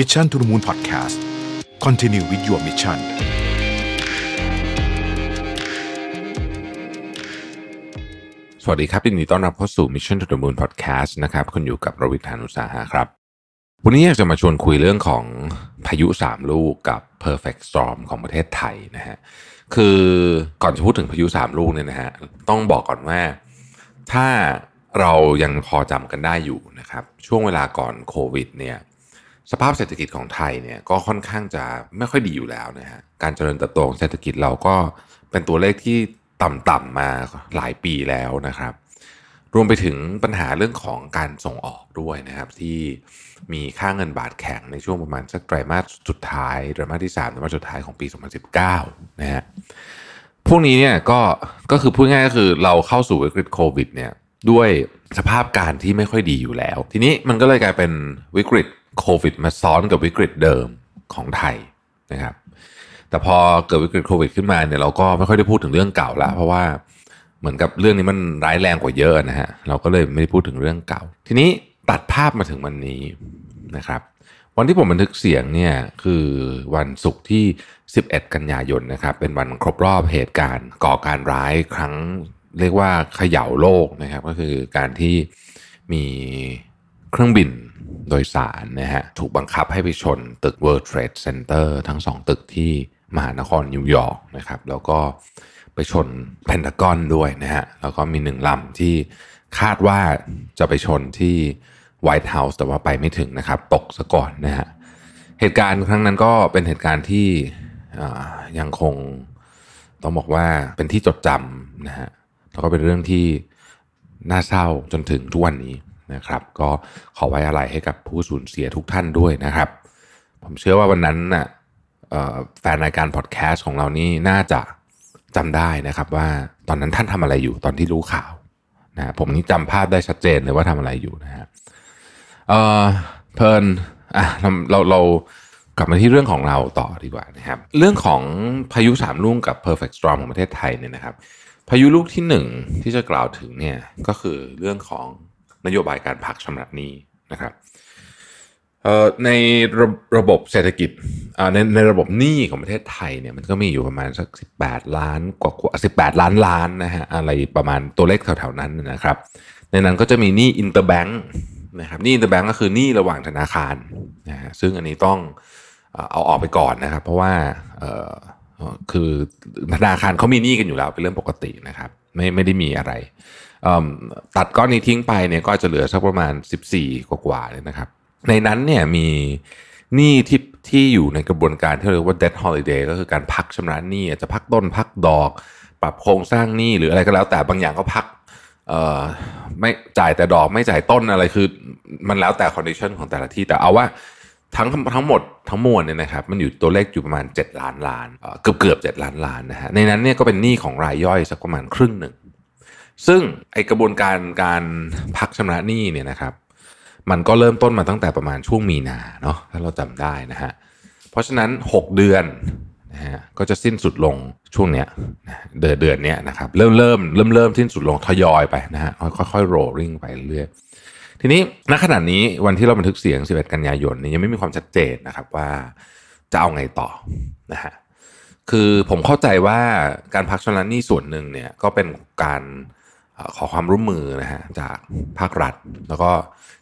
Mission to the Moon Podcast Continue with your mission สวัสดีครับยินดีต้อนรับเข้าสู่ Mission to the Moon Podcast นะครับคุณอยู่กับรวิทานุสาหะครับ วันนี้อยากจะมาชวนคุยเรื่องของพายุสามลูกกับ perfect storm ของประเทศไทยนะฮะ คือก่อนจะพูดถึงพายุสามลูกเนี่ยนะฮะ ต้องบอกก่อนว่าถ้าเรายังพอจำกันได้อยู่นะครับ ช่วงเวลาก่อนโควิดเนี่ย สภาพเศรษฐกิจของไทยเนี่ยก็ค่อนข้างจะไม่ค่อยดีอยู่แล้วนะฮะการเจริญเติบโตของเศรษฐกิจเราก็เป็นตัวเลขที่ต่ำๆมาหลายปีแล้วนะครับ รวมไปถึงปัญหาเรื่องของการส่งออกด้วยนะครับ ที่มีค่าเงินบาทแข็งในช่วงประมาณสักไตรมาสสุดท้ายไตรมาสที่3ไตรมาสสุดท้ายของปี 2019 นะฮะพวกนี้เนี่ยก็ก็คือพูดง่ายก็คือเราเข้าสู่วิกฤตโควิดเนี่ยด้วยสภาพการที่ไม่ค่อยดีอยู่แล้ว ทีนี้มันก็เลยกลายเป็นวิกฤต โควิดมาซ้อนกับวิกฤตเดิมของไทยนะครับ แต่พอเกิดวิกฤตโควิดขึ้นมาเนี่ยเราก็ไม่ค่อยได้พูดถึงเรื่องเก่าแล้วเพราะว่าเหมือนกับเรื่องนี้มันร้ายแรงกว่าเยอะนะฮะเราก็เลยไม่ได้พูดถึงเรื่องเก่า ทีนี้ตัดภาพมาถึงวันนี้นะครับ วันที่ผมบันทึกเสียงเนี่ยคือวันศุกร์ที่ 11 กันยายนนะครับ เป็นวันครบรอบเหตุการณ์ก่อการร้ายครั้งเรียกว่าเขย่าโลกนะครับ ก็คือการที่มี เครื่องบินโดยสารนะฮะถูกบังคับให้ไปชนตึก World Trade Center ทั้งสองตึกที่มหานครนิวยอร์กนะครับแล้วก็ไปชนเพนทากอนด้วยนะฮะแล้วก็มีหนึ่งลำที่คาดว่าจะไปชนที่ไวท์เฮาส์แต่ว่าไปไม่ถึงนะครับ ตกซะก่อนนะฮะเหตุการณ์ครั้งนั้นก็เป็นเหตุการณ์ที่ยังคงต้องบอกว่าเป็นที่จดจำนะฮะแล้วก็เป็นเรื่องที่น่าเศร้าจนถึงทุกวันนี้ นะครับ ก็ขอไว้อะไรให้กับผู้สูญเสียทุกท่านด้วยนะครับ ผมเชื่อว่าวันนั้นน่ะแฟนรายการพอดแคสต์ของเรานี่น่าจะจำได้นะครับว่าตอนนั้นท่านทำอะไรอยู่ตอนที่รู้ข่าวนะผมนี่จำภาพได้ชัดเจนเลยว่าทำอะไรอยู่นะฮะเออเพลินอะเราเราเรากลับมาที่เรื่องของเราต่อดีกว่านะครับ เรื่องของพายุสามลูกกับ perfect storm ของประเทศไทยเนี่ยนะครับ พายุลูกที่หนึ่งที่จะกล่าวถึงเนี่ยก็คือเรื่องของ นโยบายการพักชำระหนี้นะครับในระระบบเศรษฐกิจในในระบบหนี้ของประเทศไทยเนี่ยมันก็มีอยู่ประมาณสักสิบแปดล้านกว่าสิบแปดล้านล้านนะฮะอะไรประมาณตัวเลขแถวๆนั้นนะครับ ในนั้นก็จะมีหนี้ interbank นะครับหนี้ interbank ก็คือหนี้ระหว่างธนาคารนะฮะซึ่งอันนี้ต้องเอาออกไปก่อนนะครับ เพราะว่าคือธนาคารเขามีหนี้กันอยู่แล้วเป็นเรื่องปกตินะครับ ไม่ไม่ได้มีอะไร ตัดก้อนนี้ทิ้งไปเนี่ยก็จะเหลือสักประมาณ 14 กว่าๆเลยนะครับ ในนั้นเนี่ยมีหนี้ที่ที่อยู่ในกระบวนการที่เรียกว่า debt holiday ก็คือการพักชำระหนี้อาจจะพักต้นพักดอก ปรับโครงสร้างหนี้หรืออะไรก็แล้วแต่บางอย่างก็พักไม่จ่ายแต่ดอกไม่จ่ายต้นอะไรคือมันแล้วแต่ condition ของแต่ละที่แต่เอาว่าทั้งทั้งหมดทั้งมวลเนี่ยนะครับมันอยู่ตัวเลขอยู่ประมาณ 7 ล้านล้านเกือบเกือบ7ล้านล้านนะฮะในนั้นเนี่ยก็เป็นหนี้ของรายย่อยสักประมาณครึ่งหนึ่ง ซึ่งไอ้กระบวนการการพักชำระหนี้เนี่ยนะครับ มันก็เริ่มต้นมาตั้งแต่ประมาณช่วงมีนาเนาะถ้าเราจำได้นะฮะเพราะฉะนั้น 6 เดือนนะฮะก็จะสิ้นสุดลงช่วงเนี้ยเดือนเดือนเนี้ยนะครับเริ่มเริ่มเริ่มเริ่มสิ้นสุดลงทยอยไปนะฮะค่อยๆโรลลิ่งไปเรื่อยทีนี้ณขณะนี้วันที่เราบันทึกเสียง 11 กันยายนนี้ยังไม่มีความชัดเจนนะครับว่าจะเอาไงต่อนะฮะคือผมเข้าใจว่าการพักชำระหนี้ส่วนหนึ่งเนี่ยก็เป็นการ ขอความร่วมมือนะฮะจากภาครัฐ แล้วก็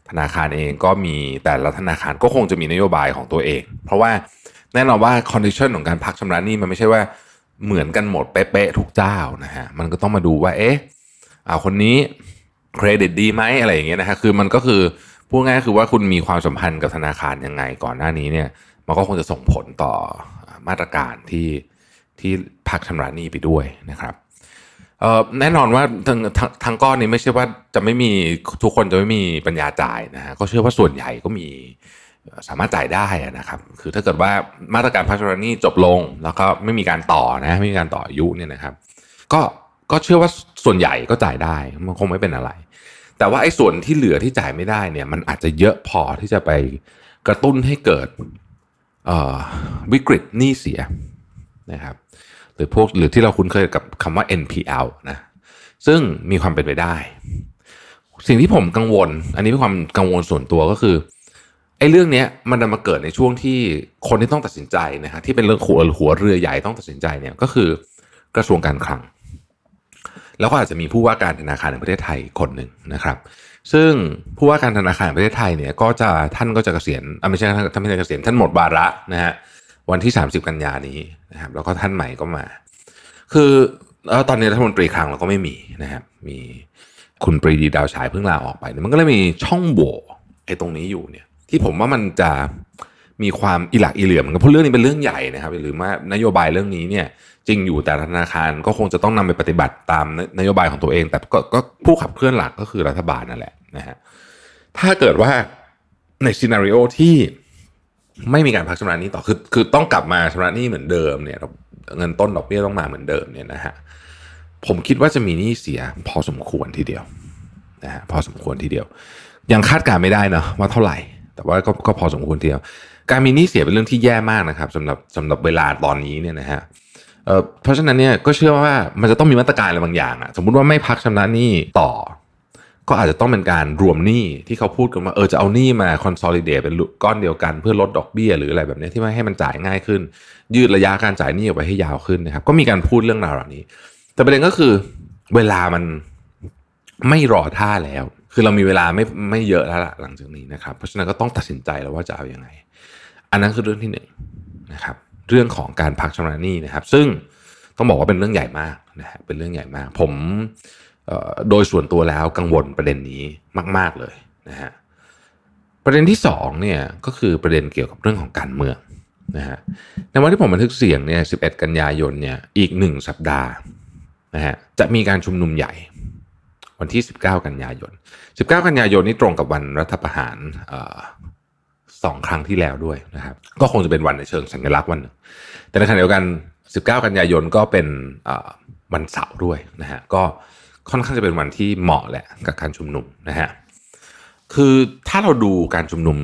ธนาคารเองก็มีแต่ละธนาคารก็คงจะมีนโยบายของตัวเอง เพราะว่าแน่นอนว่า condition ของการพักชำระหนี้มันไม่ใช่ว่าเหมือนกันหมดเป๊ะๆทุกเจ้านะฮะมันก็ต้องมาดูว่าเอ๊ะอาคนนี้เครดิตดีไหมอะไรอย่างเงี้ยนะฮะคือมันก็คือพูดง่ายคือว่าคุณมีความสัมพันธ์กับธนาคารยังไงก่อนหน้านี้เนี่ย มันก็คงจะส่งผลต่อมาตรการที่ที่พักชำระหนี้ไปด้วยนะครับ แน่นอนว่าทางทางก้อนนี้ไม่ใช่ว่าจะไม่มีทุกคนจะไม่มีปัญญาจ่ายนะฮะก็เชื่อว่าส่วนใหญ่ก็มีสามารถจ่ายได้นะครับ คือถ้าเกิดว่ามาตรการพัชรนี่จบลง แล้วก็ไม่มีการต่อนะไม่มีการต่ออายุเนี่ยนะครับ ก็ก็เชื่อว่าส่วนใหญ่ก็จ่ายได้มันคงไม่เป็นอะไร แต่ว่าไอ้ส่วนที่เหลือที่จ่ายไม่ได้เนี่ยมันอาจจะเยอะพอที่จะไปกระตุ้นให้เกิดวิกฤตหนี้เสียนะครับ หรือพวกหรือที่เราคุ้นเคยกับคำว่า NPL นะซึ่งมีความเป็นไปได้ สิ่งที่ผมกังวล อันนี้เป็นความกังวลส่วนตัวก็คือไอ้เรื่องนี้มันจะมาเกิดในช่วงที่คนที่ต้องตัดสินใจนะครับที่เป็นเรื่องหัวหัวเรือใหญ่ต้องตัดสินใจเนี่ยก็คือกระทรวงการคลัง แล้วก็อาจจะมีผู้ว่าการธนาคารแห่งประเทศไทยคนหนึ่งนะครับ ซึ่งผู้ว่าการธนาคารแห่งประเทศไทยเนี่ยก็จะท่านก็จะเกษียณไม่ใช่ท่านไม่ใช่เกษียณท่านหมดวาระนะฮะ วันที่ 30 กันยานี้นะครับแล้วก็ท่านใหม่ก็มา คือแล้วตอนนี้รัฐมนตรีคลังเราก็ไม่มีนะครับมีคุณปรีดีดาวฉายเพิ่งลาออกไปมันก็เลยมีช่องโหว่ไอ้ตรงนี้อยู่เนี่ย ที่ผมว่ามันจะมีความอิหลักอิเหลื่อมเหมือนกันเพราะเรื่องนี้เป็นเรื่องใหญ่นะครับหรือว่านโยบายเรื่องนี้เนี่ยจริงอยู่แต่ธนาคารก็คงจะต้องนำไปปฏิบัติตามนโยบายของตัวเอง แต่ก็ก็ผู้ขับเคลื่อนหลักก็คือรัฐบาลนั่นแหละนะฮะถ้าเกิดว่าในซีนารีโอที่ ไม่มีการพักชำระหนี้ต่อคือคือต้องกลับมาชำระหนี้เหมือนเดิมเนี่ยเงินต้นดอกเบี้ยต้องมาเหมือนเดิมเนี่ยนะฮะผมคิดว่าจะมีหนี้เสียพอสมควรทีเดียวนะฮะพอสมควรทีเดียว ยังคาดการไม่ได้เนาะว่าเท่าไหร่ แต่ว่าก็ก็พอสมควรทีเดียว การมีหนี้เสียเป็นเรื่องที่แย่มากนะครับสำหรับสำหรับเวลาตอนนี้เนี่ยนะฮะเอ่อเพราะฉะนั้นเนี่ยก็เชื่อว่ามันจะต้องมีมาตรการอะไรบางอย่างอะสมมุติว่าไม่พักชำระหนี้ต่อ ก็อาจจะต้องเป็นการรวมหนี้ที่เขาพูดกันว่าเออจะเอาหนี้มาคอนโซลิเดตเป็นก้อนเดียวกันเพื่อลดดอกเบี้ยหรืออะไรแบบนี้ที่ไม่ให้มันจ่ายง่ายขึ้น ยืดระยะการจ่ายหนี้ออกไปให้ยาวขึ้นนะครับ ก็มีการพูดเรื่องราวเหล่านี้ แต่ประเด็นก็คือเวลามันไม่รอท่าแล้ว คือเรามีเวลาไม่ไม่เยอะแล้วล่ะหลังจากนี้นะครับ เพราะฉะนั้นก็ต้องตัดสินใจแล้วว่าจะเอาอยัางไง อันนั้นคือเรื่องที่หนึ่งนะครับ เรื่องของการพักชำระหนี้นะครับ ซึ่งต้องบอกว่าเป็นเรื่องใหญ่มากนะฮะเป็นเรื่องใหญ่มาก ผม โดยส่วนตัวแล้วกังวลประเด็นนี้มาก ๆเลยนะฮะประเด็นที่สองเนี่ยก็คือประเด็นเกี่ยวกับเรื่องของการเมืองนะฮะในวันที่ผมบันทึกเสียงเนี่ย11 กันยายนเนี่ยอีกหนึ่งสัปดาห์นะฮะจะมีการชุมนุมใหญ่วันที่ 19 กันยายน 19 กันยายนนี่ตรงกับวันรัฐประหารสองครั้งที่แล้วด้วยนะครับก็คงจะเป็นวันในเชิงสัญลักษณ์วันหนึ่งแต่ในขณะเดียวกัน 19 กันยายนก็เป็นวันเสาร์ด้วยนะฮะก็ ค่อนข้างจะเป็นวันที่เหมาะแหละกับการชุมนุมนะฮะคือถ้าเราดูการชุมนุม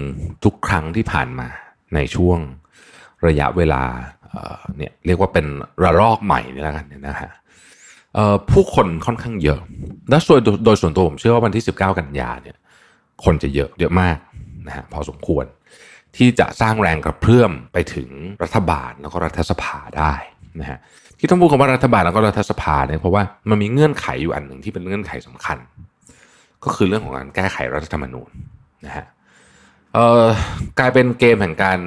ทุกครั้งที่ผ่านมาในช่วงระยะเวลาเนี่ยเรียกว่าเป็นระลอกใหม่นี่แล้วกันนะฮะผู้คนค่อนข้างเยอะ และโดยโดยส่วนตัวผมเชื่อว่าวันที่ 19 กันยาเนี่ยคนจะเยอะเยอะมากนะฮะพอสมควร ที่จะสร้างแรงกระเพื่อมไปถึงรัฐบาลแล้วก็รัฐสภาได้นะฮะ ที่ต้องพูดคำว่ารัฐบาลแล้วก็รัฐสภาเนี่ยเพราะว่ามันมีเงื่อนไขอยู่อันหนึ่งที่เป็นเงื่อนไขสำคัญ ก็คือเรื่องของการแก้ไขรัฐธรรมนูญนะฮะเอ่อกลายเป็นเกมแห่งการ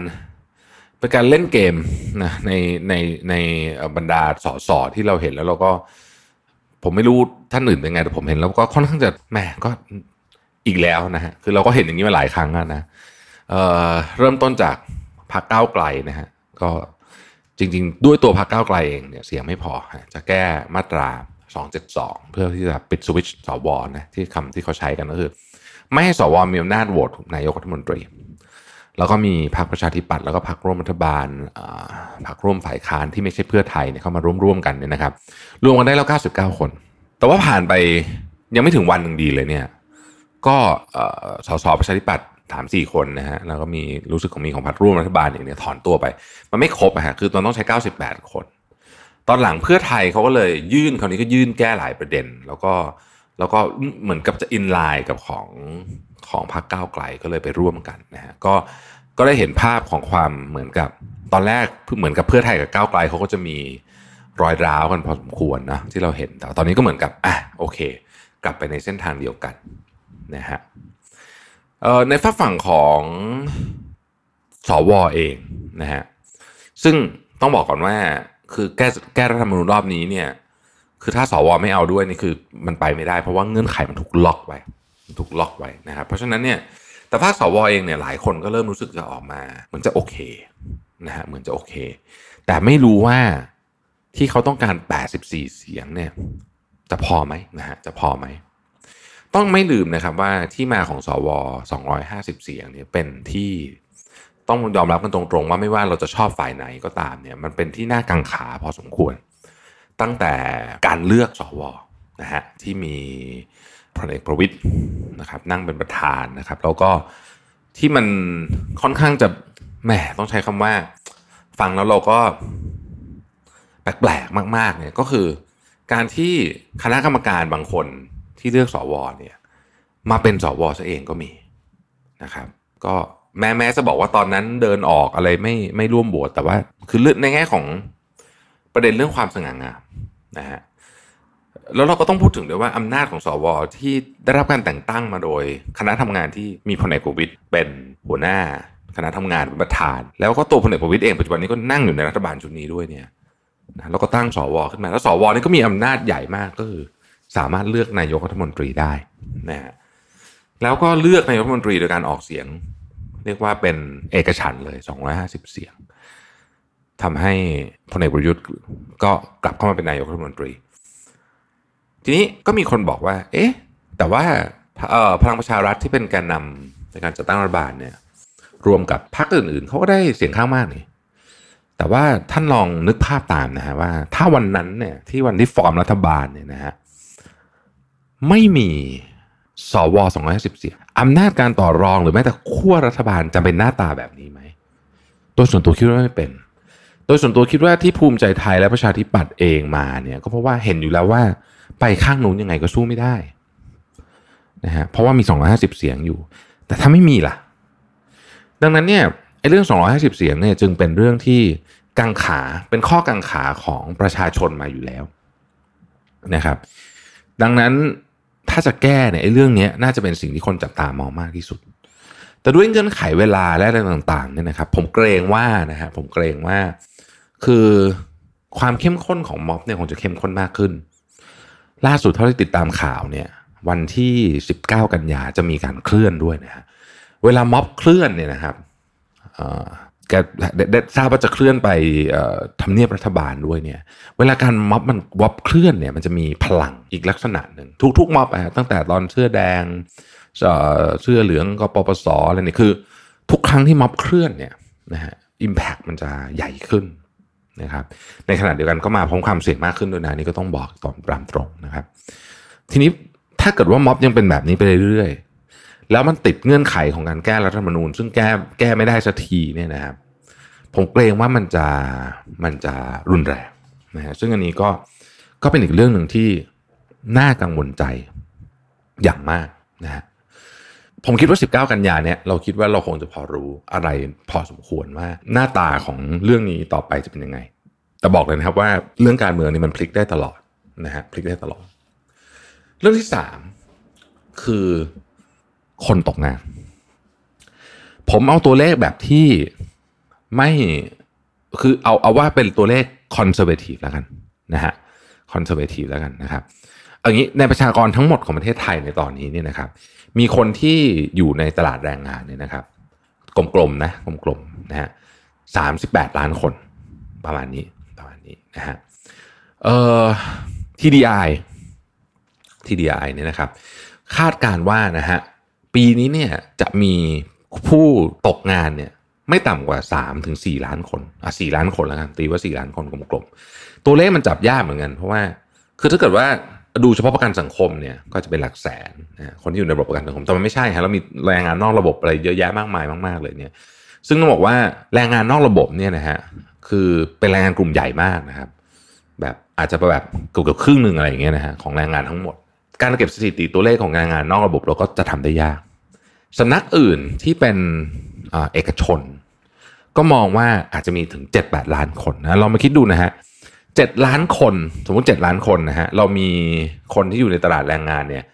เป็นการเล่นเกมนะในในในบรรดาสอสอที่เราเห็นแล้วเราก็ ผมไม่รู้ท่านอื่นเป็นไงแต่ผมเห็นแล้วก็ค่อนข้างจะแหมก็อีกแล้วนะฮะคือเราก็เห็นอย่างนี้มาหลายครั้งนะเอ่อเริ่มต้นจากพรรคก้าวไกลนะฮะก็ จริง ๆ ด้วยตัวพรรคก้าวไกลเองเนี่ยเสียงไม่พอ จะแก้มาตรา 272 เพื่อที่จะปิดสวิตช์สวนะที่คำที่เขาใช้กันก็คือ ไม่ให้สวมีอำนาจโหวตนายกรัฐมนตรี แล้วก็มีพรรคประชาธิปัตย์แล้วก็พรรคร่วมรัฐบาลพรรคร่วมฝ่ายค้านที่ไม่ใช่เพื่อไทยเนี่ยเข้ามาร่วมๆกันเนี่ยนะครับ รวมกันได้แล้ว 99 คน แต่ว่าผ่านไปยังไม่ถึงวันหนึ่งดีเลยเนี่ย ก็สสประชาธิปัตย์ สามสี่คนนะฮะแล้วก็มีรู้สึกของมีของพรรคร่วมรัฐบาลอย่างเนี้ยถอนตัวไป มันไม่ครบอะฮะคือตอนต้องใช้เก้าสิบแปดคน ตอนหลังเพื่อไทยเขาก็เลยยื่นคราวนี้ก็ยื่นแก้หลายประเด็น แล้วก็แล้วก็เหมือนกับจะอินไลน์กับของของพรรคก้าวไกลก็เลยไปร่วมกันนะฮะก็ก็ได้เห็นภาพของความเหมือนกับ ตอนแรกเหมือนกับเพื่อไทยกับก้าวไกลเขาก็จะมีรอยร้าวกันพอสมควรนะที่เราเห็นแต่ตอนนี้ก็เหมือนกับอะโอเค กลับไปในเส้นทางเดียวกันนะฮะ ในฝฝั่งของสวอเองนะฮะซึ่งต้องบอกก่อนว่าคือแก้แก้รัฐธรรมนูญรอบนี้เนี่ย คือถ้าสวไม่เอาด้วยนี่คือมันไปไม่ได้ เพราะว่าเงื่อนไขมันถูกล็อกไว้ถูกล็อกไว้นะครับเพราะฉะนั้นเนี่ยแต่ภาคสวเองเนี่ยหลายคนก็เริ่มรู้สึกจะออกมา เหมือนจะโอเคนะฮะเหมือนจะโอเค แต่ไม่รู้ว่าที่เขาต้องการ 84 เสียงเนี่ย จะพอไหมนะฮะจะพอไหม ต้องไม่ลืมนะครับว่าที่มาของสว250 เสียงเนี่ยเป็นที่ต้องยอมรับกันตรงๆ ว่าไม่ว่าเราจะชอบฝ่ายไหนก็ตามเนี่ยมันเป็นที่น่ากังขาพอสมควร ตั้งแต่การเลือกสวนะฮะที่มีพลเอกประวิตยนะครับนั่งเป็นประธานนะครับ แล้วก็ที่มันค่อนข้างจะแหมต้องใช้คำว่า ฟังแล้วเราก็แปลกๆมาก ๆ เนี่ยก็คือ การที่คณะกรรมการบางคน ที่เลือกสวเนี่ยมาเป็นสวซะเองก็มีนะครับ ก็แม้แม้จะบอกว่าตอนนั้นเดินออกอะไรไม่ไม่ร่วมโหวตแต่ว่า คือเรื่อในแง่ของประเด็นเรื่องความสง่างามนะฮะแล้วเราก็ต้องพูดถึงด้วยว่าอำนาจของสวที่ได้รับการแต่งตั้งมาโดย คณะทำงานที่มีพลเอกประวิตยเป็นหัวหน้า คณะทำงานเป็นประธาน แล้วก็ตัวพลเอกประวิตยเองปัจจุบันนี้ก็นั่งอยู่ในรัฐบาลชุดนี้ด้วยเนี่ยนะแล้วก็ตั้งสวขึ้นมาแล้วสวนี่ก็มีอำนาจใหญ่มากก็คือ สามารถเลือกนายกรัฐมนตรีได้นะฮะแล้วก็เลือกนายกรัฐมนตรีโดยการออกเสียง เรียกว่าเป็นเอกฉันเลย 250 เสียงทำให้พลเอกประยุทธ์ก็กลับเข้ามาเป็นนายกรัฐมนตรี ทีนี้ก็มีคนบอกว่า เอ๊ะ แต่ว่าพลังประชารัฐที่เป็นแกนนำในการจัดตั้งรัฐบาลเนี่ยรวมกับพรรคอื่นๆเขาก็ได้เสียงข้างมากนี่แต่ว่าท่านลองนึกภาพตามนะฮะว่าถ้าวันนั้นเนี่ยที่วันที่ฟอร์มรัฐบาลเนี่ยนะฮะ ไม่มีสวอ250เสียงอำนาจการต่อรองหรือแม้แต่ขั้วรัฐบาลจะเป็นหน้าตาแบบนี้ไหมโดยส่วนตัวคิดว่าไม่เป็น โดยส่วนตัวคิดว่าที่ภูมิใจไทยและประชาธิปัตย์เองมาเนี่ย ก็เพราะว่าเห็นอยู่แล้วว่าไปข้างนู้นยังไงก็สู้ไม่ได้นะฮะเพราะว่ามี 250 เสียงอยู่ แต่ถ้าไม่มีล่ะ ดังนั้นเนี่ยไอ้เรื่อง 250 เสียงเนี่ยจึงเป็นเรื่องที่กังขาเป็นข้อกังขาของประชาชนมาอยู่แล้วนะครับ ดังนั้น ถ้าจะแก้เนี่ยไอ้เรื่องนี้น่าจะเป็นสิ่งที่คนจับตามองมากที่สุด แต่ด้วยเงื่อนไขเวลาและอะไรต่างๆเนี่ยนะครับ ผมเกรงว่านะฮะผมเกรงว่าคือความเข้มข้นของม็อบเนี่ยคงจะเข้มข้นมากขึ้น ล่าสุดเท่าที่ติดตามข่าวเนี่ย วันที่ 19 กันยาจะมีการเคลื่อนด้วยนะฮะเวลาม็อบเคลื่อนเนี่ยนะครับ แกได้ทราบว่าจะเคลื่อนไปทำเนียบรัฐบาลด้วยเนี่ย เวลาการม็อบมันวอบเคลื่อนเนี่ย มันจะมีพลังอีกลักษณะหนึ่งทุกๆม็อบตั้งแต่ตอนเสื้อแดงเสื้อเหลืองกปปสอะไรเนี่ยคือ ทุกครั้งที่ม็อบเคลื่อนเนี่ยนะฮะอิมแพคมันจะใหญ่ขึ้นนะครับในขณะเดียวกันก็มาพร้อมความเสี่ยงมากขึ้นด้วยนะนี่ก็ต้องบอกตอนตามตรงนะครับ ทีนี้ถ้าเกิดว่าม็อบยังเป็นแบบนี้ไปเรื่อย แล้วมันติดเงื่อนไขของการแก้รัฐธรรมนูญ ซึ่งแก้แก้ไม่ได้สักทีเนี่ยนะครับ ผมเกรงว่ามันจะมันจะรุนแรงนะฮะซึ่งอันนี้ก็ก็เป็นอีกเรื่องหนึ่งที่น่ากังวลใจอย่างมากนะฮะผมคิดว่า 19 กันยาเนี่ยเราคิดว่าเราคงจะพอรู้อะไรพอสมควรว่าหน้าตาของเรื่องนี้ต่อไปจะเป็นยังไง แต่บอกเลยนะครับว่าเรื่องการเมืองนี่มันพลิกได้ตลอดนะฮะพลิกได้ตลอด เรื่องที่สามคือ คนตกงาน ผมเอาตัวเลขแบบที่ไม่คือเอาเอาว่าเป็นตัวเลข conservative แล้วกันนะฮะ conservative แล้วกันนะครับอย่างนี้ในประชากรทั้งหมดของประเทศไทยในตอนนี้เนี่ยนะครับ มีคนที่อยู่ในตลาดแรงงานเนี่ยนะครับ กลมๆนะกลมๆนะฮะสามสิบแปดล้านคนประมาณนี้ประมาณนี้นะฮะเอ่อ TDI TDI เนี่ยนะครับ คาดการว่านะฮะ ปีนี้เนี่ยจะมีผู้ตกงานเนี่ยไม่ต่ำกว่า3ถึง4ล้านคนอะ4ล้านคนแล้วกันตีว่า 4 ล้านคนกลมๆ ตัวเลขมันจับยากเหมือนกัน เพราะว่าคือถ้าเกิดว่าดูเฉพาะประกันสังคมเนี่ยก็จะเป็นหลักแสนนะคนที่อยู่ในระบบประกันสังคมแต่มันไม่ใช่ฮะเรามีแรงงานนอกระบบอะไรเยอะแยะมากมายมาก ๆ เลยเนี่ย ซึ่งต้องบอกว่าแรงงานนอกระบบเนี่ยนะฮะคือเป็นแรงงานกลุ่มใหญ่มากนะครับ แบบอาจจะแบบเกือบครึ่งหนึ่งอะไรอย่างเงี้ยนะฮะของแรงงานทั้งหมด การเก็บสถิติตัวเลขของแรงงานนอกระบบเราก็จะทำได้ยากสำนักอื่นที่เป็นเอกชน ก็มองว่าอาจจะมีถึง 7-8 ล้านคนนะเรามาคิดดูนะฮะเจ็ดล้านคน สมมติ7ล้านคนนะฮะเรามีคนที่อยู่ในตลาดแรงงานเนี่ย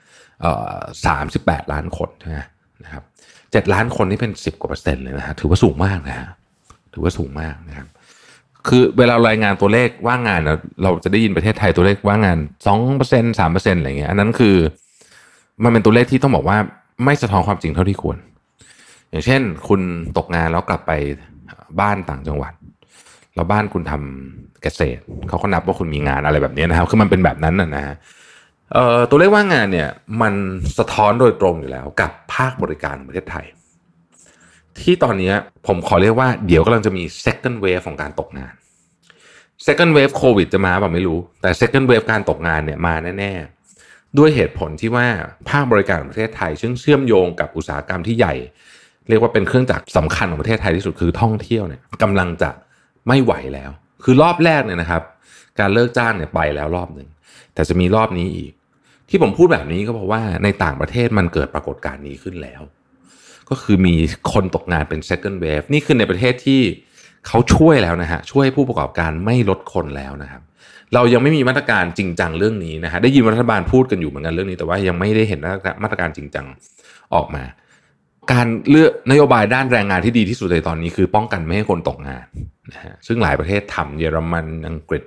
สามสิบแปดล้านคนใช่ไหมนะครับเจ็ดล้านคนนี่เป็นสิบกว่าเปอร์เซ็นต์เลยนะฮะถือว่าสูงมากนะฮะถือว่าสูงมากนะครับ คือเวลารายงานตัวเลขว่างงานเราจะได้ยินประเทศไทยตัวเลขว่างงานสองเปอร์เซ็นสามเปอร์เซ็นต์อะไรเงี้ยอันนั้นคือ มันเป็นตัวเลขที่ต้องบอกว่าไม่สะท้อนความจริงเท่าที่ควร อย่างเช่น คุณตกงานแล้วกลับไปบ้านต่างจังหวัด แล้วบ้านคุณทำเกษตรเขาก็นับว่าคุณมีงานอะไรแบบนี้นะครับ คือมันเป็นแบบนั้นนะฮะตัวเลขว่างงานเนี่ย มันสะท้อนโดยตรงอยู่แล้วกับภาคบริการประเทศไทย ที่ตอนนี้ผมขอเรียกว่าเดี๋ยวกำลังจะมี second wave ของการตกงาน second wave โควิดจะมาแบบไม่รู้ แต่ second wave การตกงานเนี่ยมาแน่ๆ ด้วยเหตุผลที่ว่าภาคบริการประเทศไทย ซึ่งเชื่อมโยงกับอุตสาหกรรมที่ใหญ่ เรียกว่าเป็นเครื่องจักรสำคัญของประเทศไทยที่สุดคือท่องเที่ยวเนี่ยกำลังจะไม่ไหวแล้ว คือรอบแรกเนี่ยนะครับ การเลิกจ้างเนี่ยไปแล้วรอบหนึ่งแต่จะมีรอบนี้อีก ที่ผมพูดแบบนี้ก็เพราะว่าในต่างประเทศมันเกิดปรากฏการณ์นี้ขึ้นแล้ว ก็คือมีคนตกงานเป็น second wave นี่คือในประเทศที่เขาช่วยแล้วนะฮะช่วยผู้ประกอบการไม่ลดคนแล้วนะครับ เรายังไม่มีมาตรการจริงจังเรื่องนี้นะฮะได้ยินรัฐบาลพูดกันอยู่เหมือนกันเรื่องนี้แต่ว่ายังไม่ได้เห็นมาตรการจริงจังออกมา การเลือกนโยบายด้านแรงงานที่ดีที่สุดในตอนนี้คือป้องกันไม่ให้คนตกงานนะฮะซึ่งหลายประเทศทำเยอรมันอังกฤษ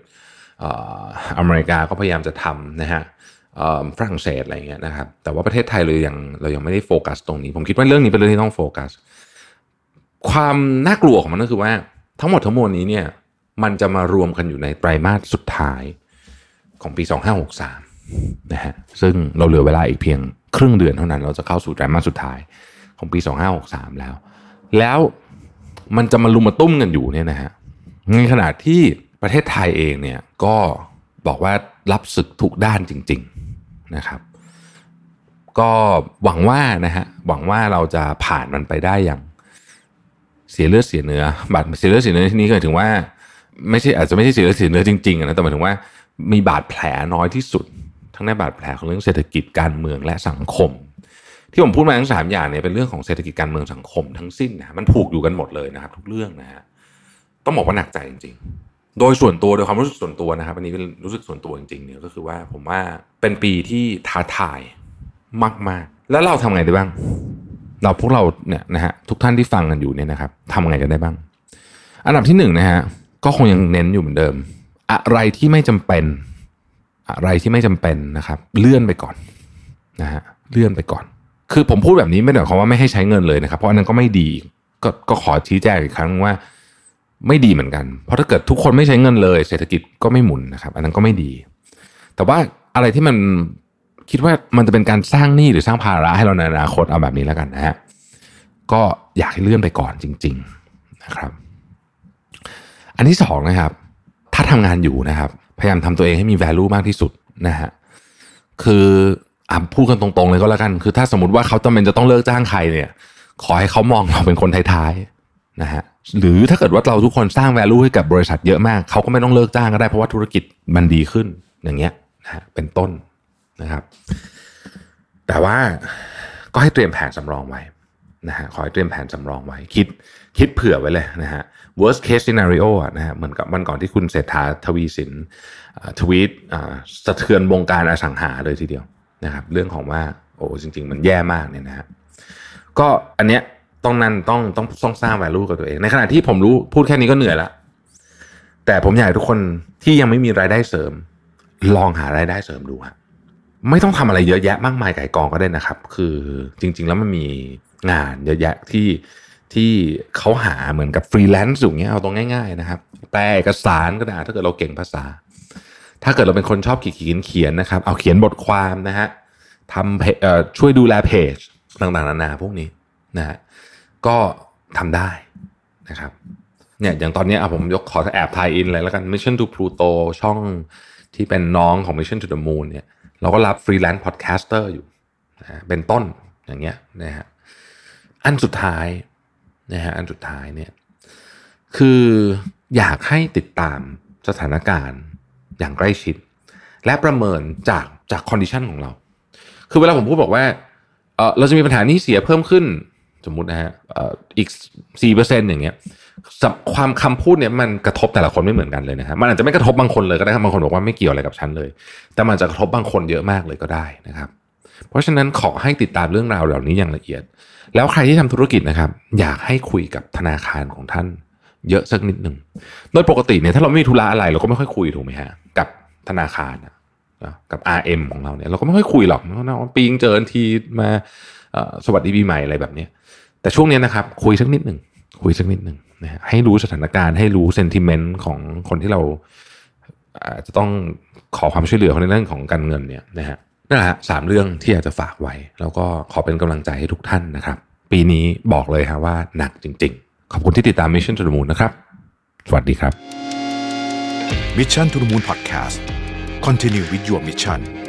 อเมริกาก็พยายามจะทำนะฮะ ฝรั่งเศสอะไรเงี้ยนะครับ แต่ว่าประเทศไทยเรายังเรายังไม่ได้โฟกัสตรงนี้ ผมคิดว่าเรื่องนี้เป็นเรื่องที่ต้องโฟกัส ความน่ากลัวของมันก็คือว่า ทั้งหมดทั้งมวลนี้เนี่ย มันจะมารวมกันอยู่ในไตรมาสสุดท้ายของปี 2563นะฮะซึ่งเราเหลือเวลาอีกเพียงครึ่งเดือนเท่านั้น เราจะเข้าสู่ไตรมาสสุดท้ายของปี 2563 แล้ว แล้วมันจะมาลุมมาตุ้มกันอยู่เนี่ยนะฮะในขณะที่ประเทศไทยเองเนี่ยก็บอกว่ารับศึกทุกด้านจริง ๆ นะครับ ก็หวังว่านะฮะหวังว่าเราจะผ่านมันไปได้อย่างเสียเลือดเสียเนื้อบาดเสียเลือดเสียเนื้อที่นี้ก็หมายถึงว่า ไม่ใช่อาจจะไม่ใช่เสียเลือดเสียเนื้อจริงๆนะแต่หมายถึงว่ามีบาดแผลน้อยที่สุด ทั้งในบาดแผลของเรื่องเศรษฐกิจการเมืองและสังคม ที่ผมพูดมาทั้งสามอย่างเนี่ยเป็นเรื่องของเศรษฐกิจการเมืองสังคมทั้งสิ้นนะมันผูกอยู่กันหมดเลยนะครับ ทุกเรื่องนะฮะต้องบอกว่าหนักใจจริงๆ โดยส่วนตัวโดยความรู้สึกส่วนตัวนะครับอันนี้เป็นรู้สึกส่วนตัวจริงๆเนี่ยก็คือว่าผมว่าเป็นปีที่ท้าทายมากๆ แล้วเราทำไงได้บ้าง เราพวกเราเนี่ยนะฮะทุกท่านที่ฟังกันอยู่เนี่ยนะครับทำไงกันได้บ้าง อันดับที่หนึ่งนะฮะก็คงยังเน้นอยู่เหมือนเดิม อะไรที่ไม่จำเป็น อะไรที่ไม่จำเป็นนะครับ เลื่อนไปก่อนนะฮะเลื่อนไปก่อน คือผมพูดแบบนี้ไม่ได้หมายความว่าไม่ให้ใช้เงินเลยนะครับ เพราะอันนั้นก็ไม่ดีก็ก็ขอชี้แจงอีกครั้งว่า ไม่ดีเหมือนกัน เพราะถ้าเกิดทุกคนไม่ใช้เงินเลย เศรษฐกิจก็ไม่หมุนนะครับ อันนั้นก็ไม่ดี แต่ว่าอะไรที่มันคิดว่ามันจะเป็นการสร้างหนี้หรือสร้างภาระให้เราในอนาคตเอาแบบนี้แล้วกันนะฮะก็อยากให้เลื่อนไปก่อนจริง ๆนะครับ อันที่สองนะครับ ถ้าทำงานอยู่นะครับ พยายามทำตัวเองให้มี value มากที่สุดนะฮะคืออ่าพูดกันตรงๆเลยก็แล้วกัน คือถ้าสมมติว่าเขาจำเป็นจะต้องเลิกจ้างใครเนี่ย ขอให้เขามองเราเป็นคนท้ายๆนะฮะ หรือถ้าเกิดว่าเราทุกคนสร้าง value ให้กับบริษัทเยอะมาก เขาก็ไม่ต้องเลิกจ้างก็ได้เพราะว่าธุรกิจมันดีขึ้นอย่างเงี้ยนะฮะเป็นต้นนะครับ แต่ว่าก็ให้เตรียมแผนสำรองไว้นะฮะขอให้เตรียมแผนสำรองไว้ คิดคิดเผื่อไว้เลยนะฮะ worst case scenario นะฮะเหมือนกับวันก่อนที่คุณเศรษฐาทวีสินทวีตสะเทือนวงการอสังหาเลยทีเดียวนะครับ เรื่องของว่าโอ้จริง ๆ มันแย่มากเนี่ยนะฮะก็อันเนี้ย ต้องนั่นต้องต้องต้องสร้าง value กับตัวเอง ในขณะที่ผมรู้พูดแค่นี้ก็เหนื่อยละแต่ผมอยากให้ทุกคนที่ยังไม่มีรายได้เสริม ลองหารายได้เสริมดูฮะไม่ต้องทำอะไรเยอะแยะมากมายไก่กองก็ได้นะครับ คือจริง ๆ แล้วมันมีงานเยอะแยะที่ที่เขาหาเหมือนกับฟรีแลนซ์อย่างเงี้ยเอาตรงง่าย ๆ นะครับแปลเอกสารก็ได้ถ้าเกิดเราเก่งภาษา ถ้าเกิดเราเป็นคนชอบเขียนเขียนนะครับ เอาเขียนบทความนะฮะทำช่วยดูแลเพจต่างๆนานาพวกนี้นะฮะ ก็ทำได้นะครับ เนี่ยอย่างตอนนี้อะผมยกขอแอบ tie-in เลยแล้วกัน Mission to Pluto ช่องที่เป็นน้องของ Mission to the Moon เนี่ย เราก็รับฟรีแลนซ์ podcaster อยู่เป็นต้นอย่างเงี้ยนะฮะอันสุดท้ายนะฮะอันสุดท้ายเนี่ยคืออยากให้ติดตามสถานการณ์อย่างใกล้ชิด และประเมินจากจาก condition ของเรา คือเวลาผมพูดบอกว่าเออเราจะมีปัญหาหนี้เสียเพิ่มขึ้น สมมตินะฮะอีกสี่เปอร์เซ็นต์อย่างเงี้ยความคำพูดเนี่ยมันกระทบแต่ละคนไม่เหมือนกันเลยนะครับมันอาจจะไม่กระทบบางคนเลยก็ได้บางคนบอกว่าไม่เกี่ยวอะไรกับฉันเลย แต่มันจะกระทบบางคนเยอะมากเลยก็ได้นะครับ เพราะฉะนั้นขอให้ติดตามเรื่องราวเหล่านี้อย่างละเอียด แล้วใครที่ทำธุรกิจนะครับ อยากให้คุยกับธนาคารของท่าน เยอะสักนิดหนึ่งโดยปกติเนี่ยถ้าเราไม่มีธุระอะไรเราก็ไม่ค่อยคุยถูกไหมฮะกับธนาคารกับ RM ของเราเนี่ยเราก็ไม่ค่อยคุยหรอกปีงเจอทีมาสวัสดีปีใหม่อะไรแบบนี้ แต่ช่วงนี้นะครับ คุยสักนิดหนึ่งคุยสักนิดหนึ่งนะฮะให้รู้สถานการณ์ให้รู้เซนติเมนต์ของคนที่เราจะต้องขอความช่วยเหลือในเรื่องของการเงินเนี่ยนะฮะนั่นแหละสามเรื่องที่อยากจะฝากไว้ แล้วก็ขอเป็นกำลังใจให้ทุกท่านนะครับ ปีนี้บอกเลยฮะว่าหนักจริง ๆ ขอบคุณที่ติดตาม Mission to the Moon นะครับ สวัสดีครับ Mission to the Moon Podcast Continue with your mission